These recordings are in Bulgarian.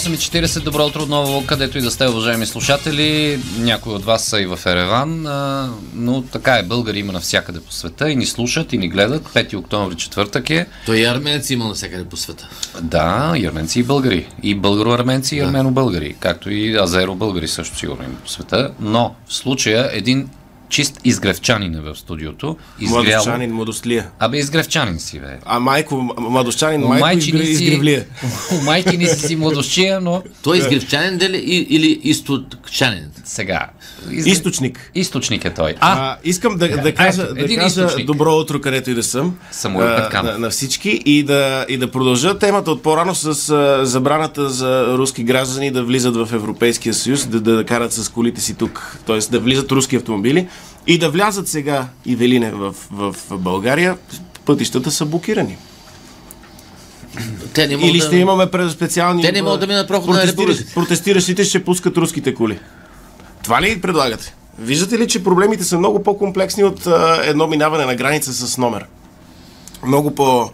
Осем и 40, добро утро отново, където и да сте, уважаеми слушатели. Някои от вас са и в Ереван, но така е, българи има навсякъде по света и ни слушат и ни гледат. 5 октомври, четвъртък е. Той и арменци има навсякъде по света. Да, и арменци и българи. И българо-арменци и армено-българи, както и азеро-българи също сигурно има по света. Но в случая един чист изгревчанин е в студиото. Изгряло... Младощанин, младостлия. Абе, изгревчанин си, бе. А майко, младощанин, майко изгр... си- изгревлия. У майки ни си си младощия, но Той е изгревчанин дали или източанин? сега. Из... Източник. Източник е той. А, А, искам да, да кажа, ето, да кажа източник. добро утро, където и да съм. Самуил а, на, на всички и да, и да продължа темата от по-рано с а, забраната за руски граждани да влизат в Европейския съюз, да, да карат с колите си тук, т.е. да влизат руски автомобили и да влязат сега и Велине в, в, в България. Пътищата са блокирани. Те не могат Или да... ще имаме пред специални... Те не могат да минат протестиращ- република. Протестиращите ще пускат руските коли. Това ли предлагате? Виждате ли, че проблемите са много по-комплексни от а, едно минаване на граница с номер? Много по-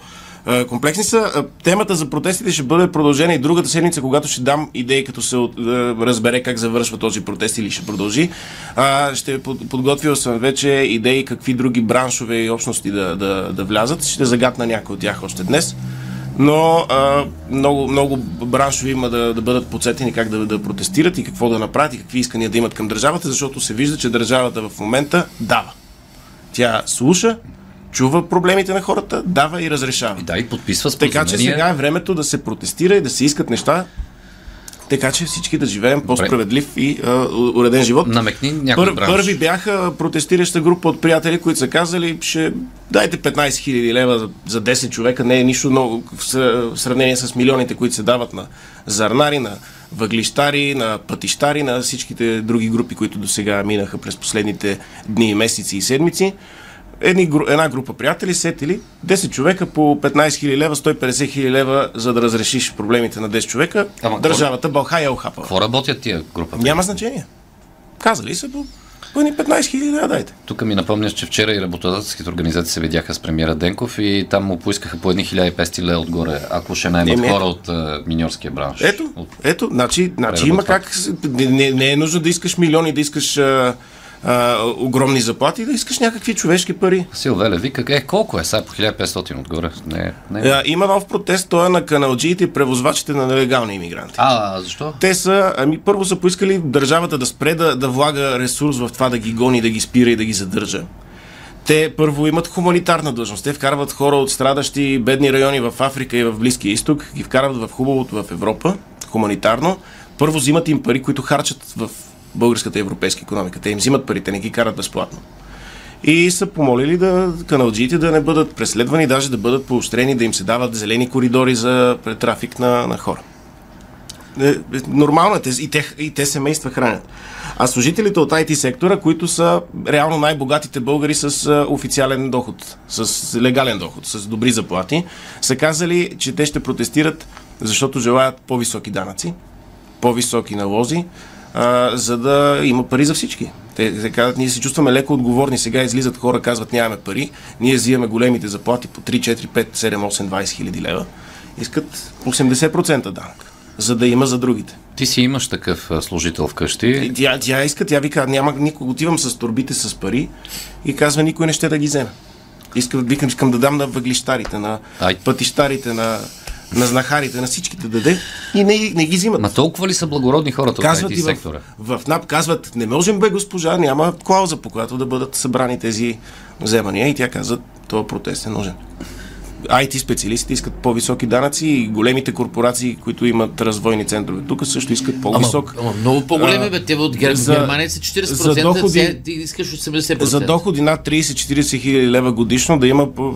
комплексни са. А, Темата за протестите ще бъде продължена и другата седмица, когато ще дам идеи, като се а, разбере как завършва този протест или ще продължи. Ще под- подготвил съм вече идеи какви други браншове и общности да, да, да влязат. Ще загадна някои от тях още днес. Но а, много, много браншови има да, да бъдат подсетени как да, да протестират и какво да направят и какви искания да имат към държавата, защото се вижда, че държавата в момента дава. Тя слуша, чува проблемите на хората, дава и разрешава. и да, и подписва Така че споразумение. сега е времето да се протестира и да се искат неща, така че всички да живеем по-справедлив и а, уреден живот. Намекни някой бранш. Първи бяха протестираща група от приятели, които са казали, ще дайте 15 000 лева за, за 10 човека, не е нищо много в сравнение с милионите, които се дават на зарнари, на въглищари, на пътищари, на всичките други групи, които до сега минаха през последните дни, месеци и седмици. Едни, една група приятели сетили 10 човека по 15 000 лева, 150 000 лева, за да разрешиш проблемите на 10 човека. Ама Държавата Балхая е охапала. Какво работят тия група? Няма значение. Казали са по, по едни 15 хиляди лева дайте. Тук ми напомняш, че вчера и работодателските организации се видяха с премиера Денков и там му поискаха по едни 1500 лева отгоре, ако ще наймат Еми, хора от а, миньорския бранш. Ето, От... ето, значи, значи има как. Не, не, не е нужно да искаш милиони, да искаш а, а, огромни заплати, да искаш някакви човешки пари. Силвеле вика, е, колко е сега по 1500 отгоре? Не, не. А, има нов протест, той е на каналджиите и превозвачите на нелегални иммигранти. А, защо? Те са, ами първо са поискали държавата да спре да, да влага ресурс в това да ги гони, да ги спира и да ги задържа. Те първо имат хуманитарна длъжност. Те вкарват хора от страдащи бедни райони в Африка и в Близкия изток, ги вкарват в хубавото в Европа, хуманитарно. Първо взимат им пари, които харчат в българската европейска економика. Те им взимат пари, те не ги карат безплатно. И са помолили да каналджиите да не бъдат преследвани, даже да бъдат поощрени, да им се дават зелени коридори за трафик на, на хора. Е, е, Нормално е, и, те, и те семейства хранят. А служителите от IT сектора, които са реално най-богатите българи с а, официален доход, с легален доход, с добри заплати, са казали, че те ще протестират, защото желаят по-високи данъци, по-високи налози, а, за да има пари за всички. Те, те казват, ние се чувстваме леко отговорни. Сега излизат хора, казват, нямаме пари. Ние взимаме големите заплати по 3, 4, 5, 7, 8, 20 хиляди лева. Искат 80% данък, за да има за другите. Ти си имаш такъв служител вкъщи. Тя, тя иска, тя вика, няма никой, отивам с турбите с пари и казва, никой не ще да ги вземе. Искам, викам, искам да дам на въглищарите, на Ай. пътищарите, на, на знахарите, на всички да даде и не, не ги взимат. Ма толкова ли са благородни хората от Казват IT и в, сектора? в НАП, казват, не можем бе госпожа, няма клауза, по която да бъдат събрани тези вземания и тя казва, този протест е нужен. IT специалистите искат по-високи данъци и големите корпорации, които имат развойни центрове. Тук също искат по-висок. Ама, ама много по-големи, бе. Те от Гер... за- Германия са 40%, за доходи- ти искаш 80%. За доходи над 30-40 хиляди лева годишно да има по-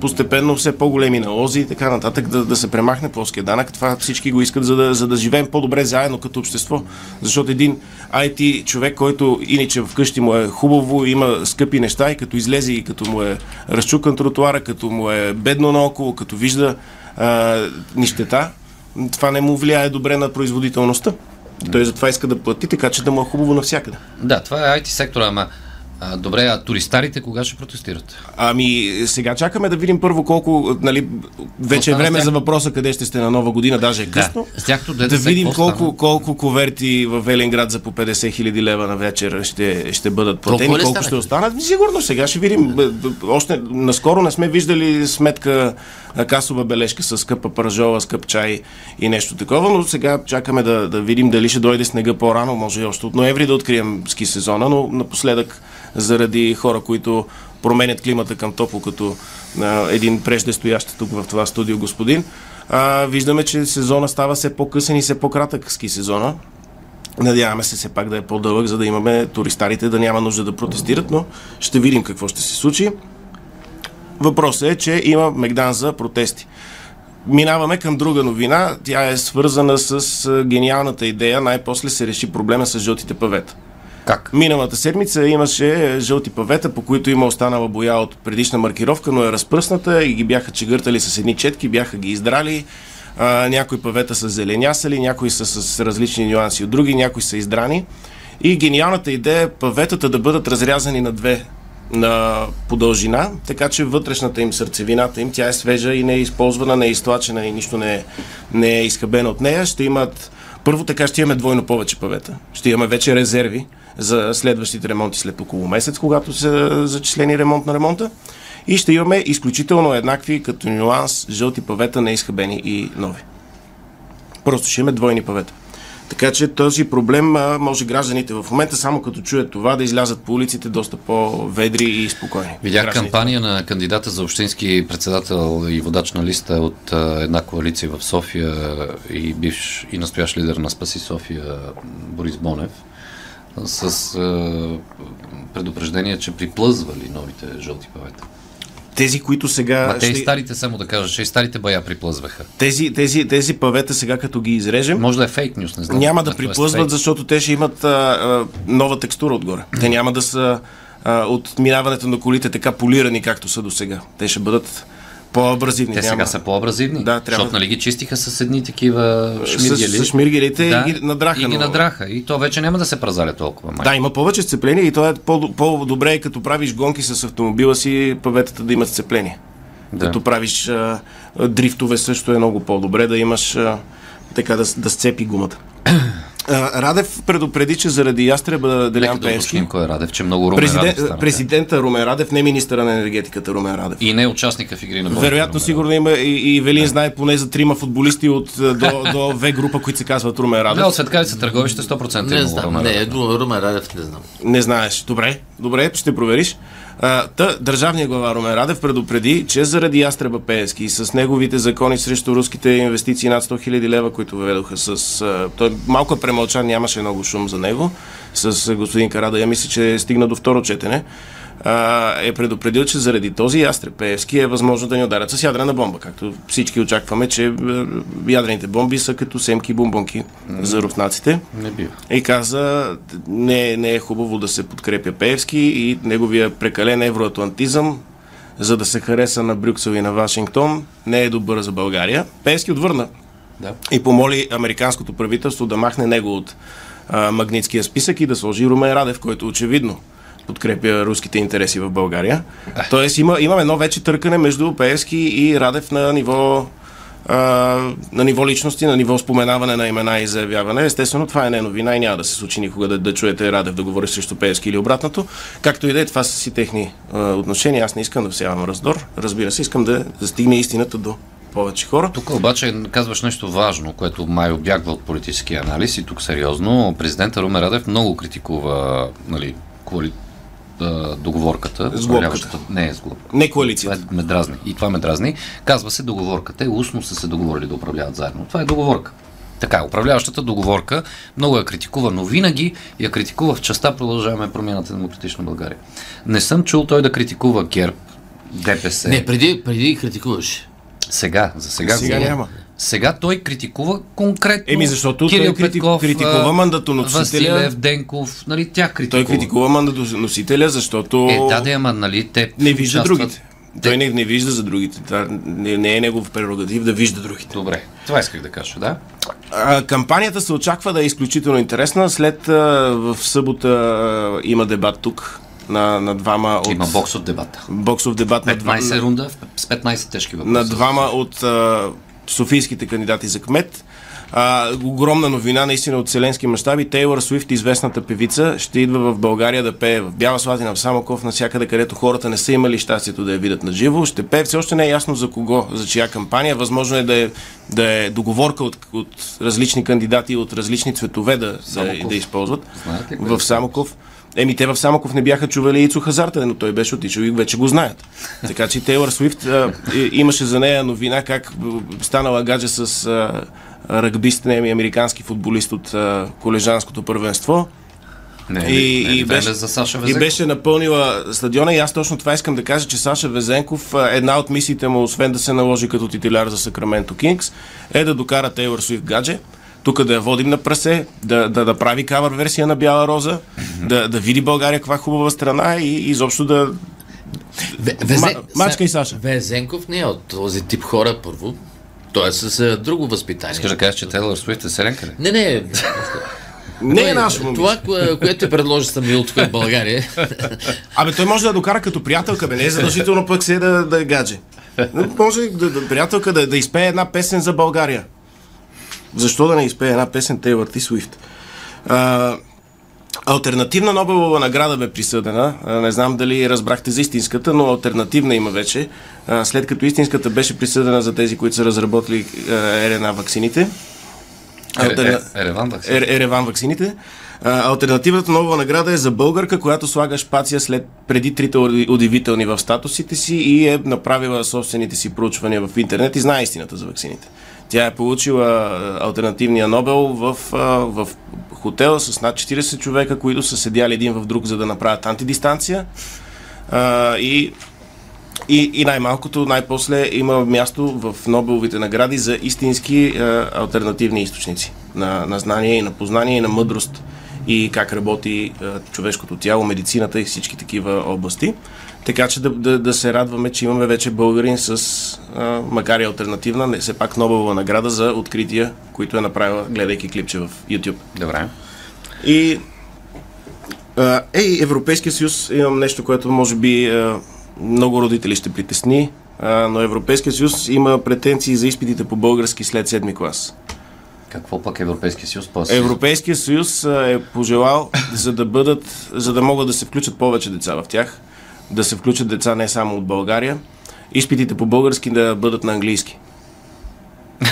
постепенно все по-големи налози и така нататък, да, да се премахне плоския данък. Това всички го искат, за да, за да живеем по-добре заедно като общество. Защото един IT човек, който иначе вкъщи му е хубаво, има скъпи неща и като излезе и като му е разчукан тротуара, като му е бедно наоколо, като вижда а, нищета, това не му влияе добре на производителността. Той затова иска да плати, така че да му е хубаво навсякъде. Да, това е IT сектора, ама а, добре, а туристарите кога ще протестират? Ами, сега чакаме да видим първо колко, нали, вече е време тях? за въпроса къде ще сте на нова година, даже е късно. С тяхното Да видим колко, стана? колко коверти в Велинград за по 50 хиляди лева на вечер ще, ще бъдат платени, колко стана? ще останат. Сигурно сега ще видим. Още наскоро не сме виждали сметка, а, касова бележка с скъпа пържола, скъп чай и нещо такова, но сега чакаме да, да видим дали ще дойде снега по-рано, може и още от ноември да открием ски сезона, но напоследък заради хора, които променят климата към топло, като а, един преждестоящ тук в това студио господин, а, виждаме, че сезона става все по-късен и все по-кратък ски сезона. Надяваме се все пак да е по-дълъг, за да имаме туристарите да няма нужда да протестират, но ще видим какво ще се случи. Въпросът е, че има Мегдан за протести. Минаваме към друга новина. Тя е свързана с гениалната идея най-после се реши проблема с жълтите павета. Как? Миналата седмица имаше жълти павета, по които има останала боя от предишна маркировка, но е разпръсната и ги бяха чегъртали с едни четки, бяха ги издрали. А, някои павета са зеленясали, някои са с различни нюанси от други, някои са издрани. И гениалната идея е паветата да бъдат разрязани на две на подължина, така че вътрешната им сърцевината им, тя е свежа и не е използвана, не е изтлачена и нищо не е, не е изхабено от нея. Ще имат първо така ще имаме двойно повече павета. Ще имаме вече резерви за следващите ремонти след около месец, когато са зачислени ремонт на ремонта. И ще имаме изключително еднакви като нюанс жълти павета, неизхабени и нови. Просто ще имаме двойни павета. Така че този проблем може гражданите в момента само като чуят това да излязат по улиците доста по-ведри и спокойни. Видях Гражданите. кампания на кандидата за общински председател и водач на листа от една коалиция в София и бивш и настоящ лидер на Спаси София Борис Бонев с а, предупреждение, че приплъзвали новите жълти павета. Тези, които сега. А те и старите, само да кажа, че и старите бая приплъзваха. Тези, тези, тези павета сега, като ги изрежем, Може да е фейк нюс, не знам. Няма да това е приплъзват, защото те ще имат а, а, нова текстура отгоре. Те няма да са а, от минаването на колите така полирани, както са до сега. Те ще бъдат по-абразивни. Те сега са по-абразивни, Да, трябва- защото нали ги чистиха с едни такива шмиргели. с шмиргелите и ги надраха, И ги но- надраха. И то вече няма да се празаля толкова. Май. Да, има повече сцепления и то е по- по-добре, като правиш гонки с автомобила си, паветата да имат сцепление. Да. Като правиш а, дрифтове също е много по-добре да имаш а, така да, с- да сцепи гумата. Радев предупреди, че заради ястреба Нека Делян да Пеевски, уточним кой е Радев, че много Румен Президент, Радев стана. президента Румен Радев, не министъра на енергетиката Румен Радев. И не е участника в игри на Бойко Вероятно, Румен сигурно има и, и Велин знае поне за трима футболисти от а, до, до В група, които се казват Румен Радев. Да, от Светкавица търговище 100% е Не имало знам, Румен не, Румен Радев не знам. Не знаеш. Добре, добре, ще провериш. Та, държавният глава Румен Радев предупреди, че заради Ястреба Пеевски и с неговите закони срещу руските инвестиции над 100 000 лева, които въведоха с... А, той малко е премълчан, нямаше много шум за него. С господин Карадая мисля, че стигна до второ четене. А, е предупредил, че заради този Ястреб Пеевски е възможно да ни ударят с ядрена бомба, както всички очакваме, че ядрените бомби са като семки бомбонки за руснаците. Не бива. И каза, не, не е хубаво да се подкрепя Пеевски и неговия прекален евроатлантизъм, за да се хареса на Брюксел и на Вашингтон, не е добър за България. Пеевски отвърна Да. и помоли американското правителство да махне него от а, магнитския списък и да сложи Румен Радев, който очевидно подкрепя руските интереси в България. Тоест има, имаме едно вече търкане между Пеевски и Радев на ниво на ниво личности, на ниво споменаване на имена и заявяване. Естествено, това е не новина и няма да се случи никога да, да чуете Радев да говори срещу Пеевски или обратното. Както и да е, това са си техни а, отношения. Аз не искам да всявам раздор. Разбира се, искам да, да стигне истината до повече хора. Тук обаче казваш нещо важно, което май обягва от политическия анализ и тук сериозно. Президента Румен Радев много критикува нали, коали... а, договорката. С управляващата- Не, е с глобката. Не Това коалицията. е ме дразни. И това ме дразни. Казва се договорка. Те устно са се договорили да управляват заедно. Това е договорка. Така, управляващата договорка много я критикува, но винаги я критикува в частта продължаваме промяната на демократична България. Не съм чул той да критикува ГЕРБ, ДПС. Не, преди, преди критикуваш. Сега, за сега. Сега говоря. няма. Сега той критикува конкретно Еми, защото Кирил той крити- Петков, критикува мандатоносителя. Василев, Денков, нали, тях критикува. Той критикува мандатоносителя, защото Е, да, да, ама, нали, те не вижда участват- другите. Той не, не вижда за другите. Това не, не е негов прерогатив да вижда другите. Добре, това исках да кажа, да? А, кампанията се очаква да е изключително интересна. След а, в събота а, има дебат тук на, на двама от... Има боксов дебат. боксов дебат на, два- 15 рунда с 15 тежки въпроси. на двама от а, софийските кандидати за кмет. А, огромна новина, наистина от вселенски мащаби. Тейлор Суифт, известната певица, ще идва в България да пее в Бяла Слатина, в Самоков, навсякъде, където хората не са имали щастието да я видят на живо. Ще пее, все още не е ясно за кого, за чия кампания. Възможно е да е, да е договорка от, от различни кандидати, от различни цветове да, да, Самоков. да използват. Знаете кой е в Самоков. Еми, те в Самоков не бяха чували Ицо Хазарта, но той беше отишъл и вече го знаят. Така че а, и- имаше за нея новина как станала гадже с а, ръгбист, не, ами американски футболист от а, колежанското първенство. Не, И, и, не, и, беше, за Саша и беше напълнила стадиона и аз точно това искам да кажа, че Саша Везенков, една от мисиите му, освен да се наложи като титуляр за Сакраменто Кингс, е да докара Тейлор Суифт гадже, тук да я водим на прасе, да, да, да прави кавър версия на Бяла роза, да, да види България каква хубава страна и изобщо да... Ве- Везе... Ма- мачка и Саша. Везенков не е от този тип хора, първо. Той е с а, друго възпитание. Искаш да кажеш, че Тейлор Суифт е селенка ли? Не, не. Не е Той- наше момиче. Това, кое, което е предложи Самил тук в България. Абе, той може да докара като приятелка, бе, не е задължително пък се да, да е гадже. Но Може да, да, приятелка да, да изпее една песен за България. Защо да не изпее една песен Тейлор Ти Суифт? Альтернативна Нобелова награда бе присъдена. Не знам дали разбрахте за истинската, но альтернативна има вече. След като истинската беше присъдена за тези, които са разработили РНА ваксините. Алтерна- Е, е, Ереван, да. Ер, Ереван ваксините. Альтернативната нова награда е за българка, която слага шпация след преди трите уди- удивителни в статусите си и е направила собствените си проучвания в интернет и знае истината за ваксините. Тя е получила альтернативния Нобел в, в хотела с над 40 човека, които са седяли един в друг, за да направят антидистанция. И и, и най-малкото, най-после има място в Нобеловите награди за истински е, альтернативни източници на, на знание и на познание и на мъдрост и как работи човешкото тяло, медицината и всички такива области. Така че да, да, да се радваме, че имаме вече българин с, е, макар и альтернативна, не, все пак Нобелова награда за открития, които е направила, гледайки клипче в YouTube. Добре. И а, ей, Европейския съюз, имам нещо, което може би а, много родители ще притесни, а, но Европейския съюз има претенции за изпитите по български след седми клас. Какво пък Европейския съюз после? Европейския съюз а, е пожелал, за да бъдат, за да могат да се включат повече деца в тях, да се включат деца не само от България, изпитите по български да бъдат на английски.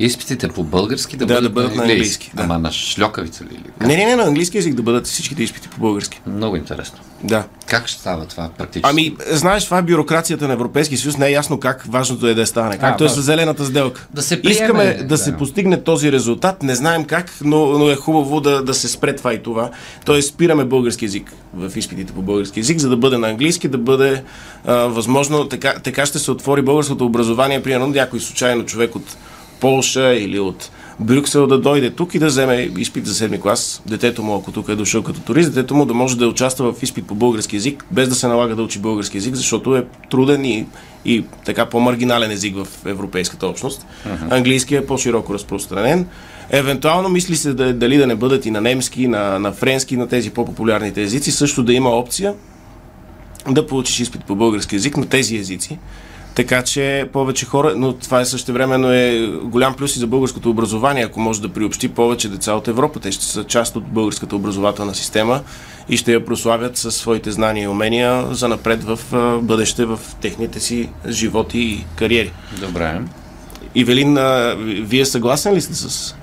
Изпитите по български да, Да, бъдат, да бъдат на английски, да. Ама на шльокавица ли? как? Не, не, не, на английски език да бъдат всичките изпити по български. Много интересно. Да. Как ще става това практически? Ами, знаеш, това е бюрокрацията на Европейския съюз. Не е ясно как важното е да стане. Както е с зелената сделка. Да се приеме, Искаме да, да. се постигне този резултат. Не знаем как, но, но е хубаво да, да се спре това и това. Тоест, спираме български язик в изпитите по български язик, за да бъде на английски, да бъде а, възможно. Така, така ще се отвори българското образование. Примерно, някой случайно човек от Полша или от Брюксел да дойде тук и да вземе изпит за седми клас. Детето му, ако тук е дошъл като турист, детето му да може да участва в изпит по български язик, без да се налага да учи български язик, защото е труден и, и така по-маргинален език в европейската общност. Английски е по-широко разпространен. Евентуално мисли се да, дали да не бъдат и на немски, на, на френски, на тези по-популярните езици, също да има опция да получиш изпит по български язик на тези езици. Така че повече хора, но това е също времено е голям плюс и за българското образование, ако може да приобщи повече деца от Европа. Те ще са част от българската образователна система и ще я прославят със своите знания и умения за напред в бъдеще в техните си животи и кариери. Добре. Ивелин, вие съгласен ли сте с,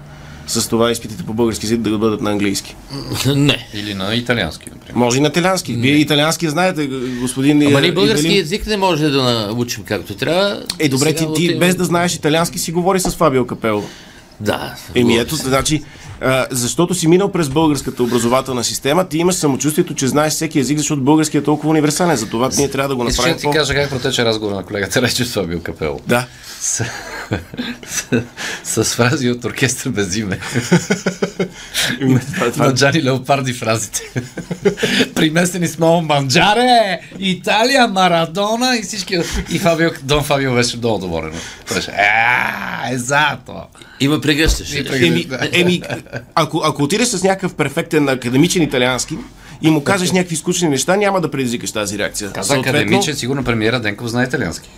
с това изпитите по български език да бъдат на английски? не. Или на италиански, например. Може и на италиански. Вие италиански знаете, господин Ама а, ние български Ивелин. език не може да научим както трябва. Е, добре, ти, ти отивам- без да знаеш италиански си говори с Фабио Капело. Да. Еми ето, значи, а, защото си минал през българската образователна система, ти имаш самочувствието, че знаеш всеки език, защото българският е толкова универсален. Затова ние трябва да го направим. да ти кажа как протече разговор на колегата Рече с Фабио Капело. Да. С- с, с фрази от оркестър без име. На Джани Леопарди фразите. Примесени с много манджаре, Италия, Марадона и всички. И Фабио, Дон Фабио беше много доволен. Беше, «А, е за това. Има прегръщаш. Еми, еми ако, ако отидеш с някакъв перфектен академичен италиански и му кажеш някакви скучни неща, няма да предизвикаш тази реакция. Каза академичен, сигурно премиера Денков знае италиански.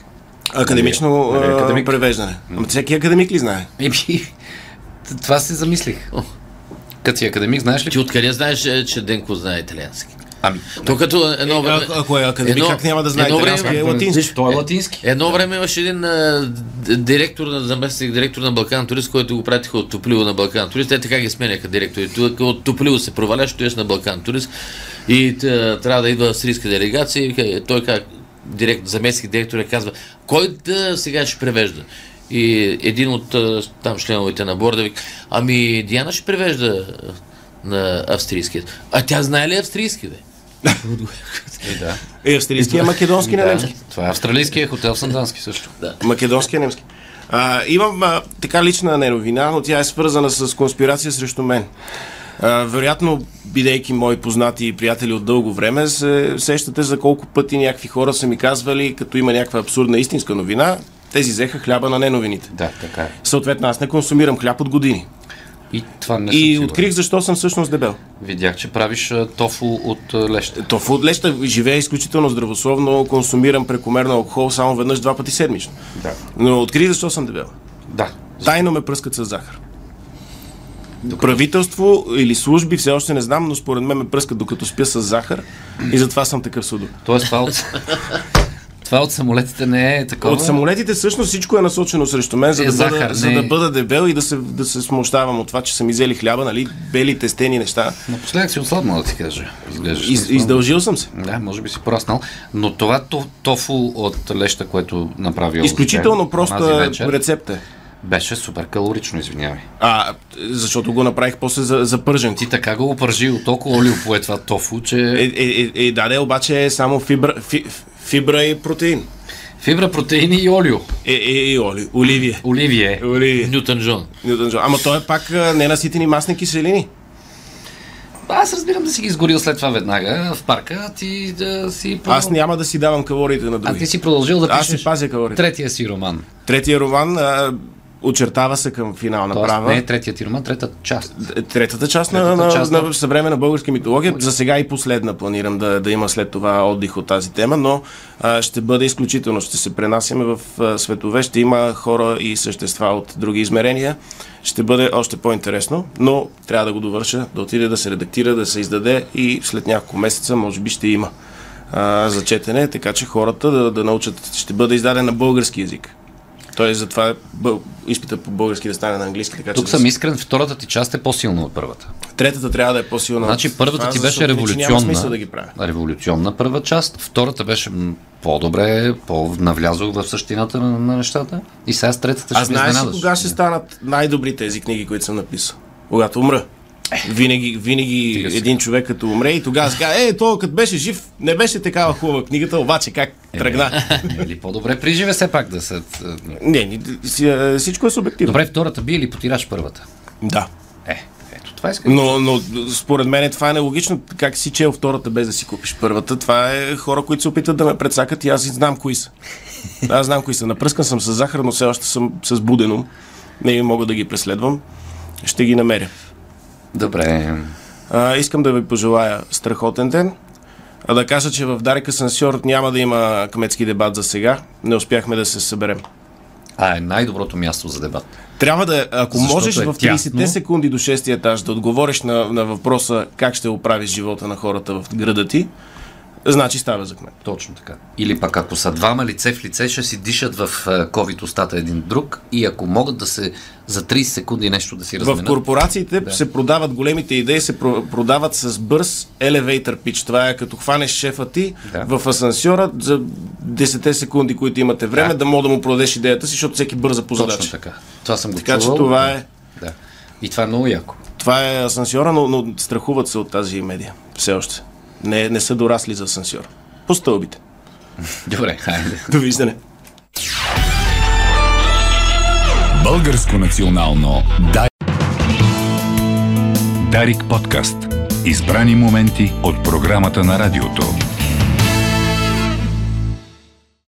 Академично Нали, а, академик? превеждане. Ама всеки академик ли знае? Еми, това си замислих. Като си академик, знаеш ли? Ти откъде знаеш, е, че Денко знае италиански? Ами, То като едно време... А- Ако е академик, как няма да знае едно време-? Е латински. той е латински. Едно време имаше един а, директор, на заместник директор на Балкан Турист, който го пратиха от Топливо на Балкан Турист. Те така ги сменяха директорите. От Топливо се проваляш, стоиш на Балкан Турист и т- трябва да идва австрийска делегация. И той как директ, заместник директора казва, кой да сега ще превежда? И един от там членовете на борда вика, ами Диана ще превежда на австрийски. А тя знае ли австрийски, бе? И да. Е, австрийски е македонски, не да. немски. Това е австралийския хотел Сандански също. Македонски е немски. А, имам а, така лична неновина, но тя е свързана с конспирация срещу мен. А, вероятно, бидейки мои познати и приятели от дълго време, се сещате за колко пъти някакви хора са ми казвали, като има някаква абсурдна истинска новина, тези взеха хляба на неновините. Да, така е. Съответно, аз не консумирам хляб от години. И това не И открих защо съм всъщност дебел. Видях, че правиш тофу от леща. Тофу от леща живее изключително здравословно, консумирам прекомерно алкохол само веднъж два пъти седмично. Да. Но открих защо съм дебел. Да. Тайно ме пръскат с захар. Правителство или служби, все още не знам, но според мен ме пръскат докато спя с захар и затова съм такъв судо. Тоест това от... това от самолетите не е такова. От самолетите всъщност всичко е насочено срещу мен, за, Е, да, захар, бъда, за да бъда дебел и да се, да се смущавам от това, че са ми взели хляба, нали, бели тестени неща. Напоследък си отслабнал, да ти кажа. Изглеждаш. Из, издължил съм се. Да, може би си пораснал. Но това то, тофу от леща, което направи Изключително Олги проста рецепта. Беше супер калорично, извинявай. А, защото го направих после за, за пърженко. Ти така го опържи от толкова олио пое това тофу, че Е, е, е, е, да, да, обаче е само фибра, фи, фибра и протеин. фибра, протеини и олио. Е, е, е, оли, оливие. Оливие. Оливие. Нютън Джон. Нютон Джон. Ама той е пак а, ненаситени масни киселини. Аз разбирам да си ги изгорил след това веднага в парка, а ти да си... Аз няма да си давам калориите на А други. ти си продължил да Аз пишеш си пазя калориите. третия си роман. Третия роман а, очертава се към финал Тоест, направа. не е третият ти роман, третата част. Третата част Третата на, част на, на- на съвременна българска митология. За сега и последна планирам да, да има след това отдих от тази тема, но а, ще бъде изключително. Ще се пренасяме в а, светове, ще има хора и същества от други измерения. Ще бъде още по-интересно, но трябва да го довърша, да отиде да се редактира, да се издаде и след няколко месеца може би ще има а, за четене, така че хората да, да научат. Ще бъде издаден на български язик. Тоест, затова бъл... изпита по български да стане на английски. Така, Тук че съм да... искрен, втората ти част е по-силна от първата. Третата трябва да е по-силна. Значи първата това, ти беше революционна. да ги правя. Революционна първа част. Втората беше по-добре, по-навлязох в същината на, на нещата. И сега с третата ще А знаеш ли кога ще станат най-добрите тези книги, които съм написал? Когато умра. Винаги, винаги един човек като умре и тогава се казва, е, то като беше жив, не беше такава хубава книгата, обаче как тръгна. Или по-добре приживе все пак да се... Не, ни- си- а, всичко е субективно. Добре, втората би или потираш първата? Да. Е, ето това искам. Но, но според мен това е нелогично. Как си чел втората без да си купиш първата? Това е хора, които се опитат да ме прецакат и аз и знам кои са. Аз знам кои са. Напръскан съм с захар, но все още съм с будено. Не мога да ги преследвам. Ще ги намеря. Добре. А, искам да ви пожелая страхотен ден. А да кажа, че в Дарик Асансьор няма да има кметски дебат за сега. Не успяхме да се съберем. А, е най-доброто място за дебат. Трябва да, ако Защото можеш е в 30 тясно. секунди до 6 етаж да отговориш на, на въпроса как ще оправиш живота на хората в града ти, значи става за кмет. Точно така. Или пък ако са двама лице в лице, ще си дишат в е, COVID устата един друг и ако могат да се за 30 секунди нещо да си В разменят. корпорациите да. се продават големите идеи, се про- продават с бърз elevator pitch. Това е като хванеш шефа ти Да. в асансьора за 10 секунди, които имате време, да, Да. мога да му продадеш идеята си, защото всеки бърза по Точно задача. така. Това съм го Така че чувал. това е, Да. И това е много яко. това е асансьора, но, но страхуват се от тази медия. Все още. Не, не са дорасли за асансьор. По стълбите. Добре, хайде. Довиждане. Българско национално Дай... Дарик подкаст. Избрани моменти от програмата на радиото.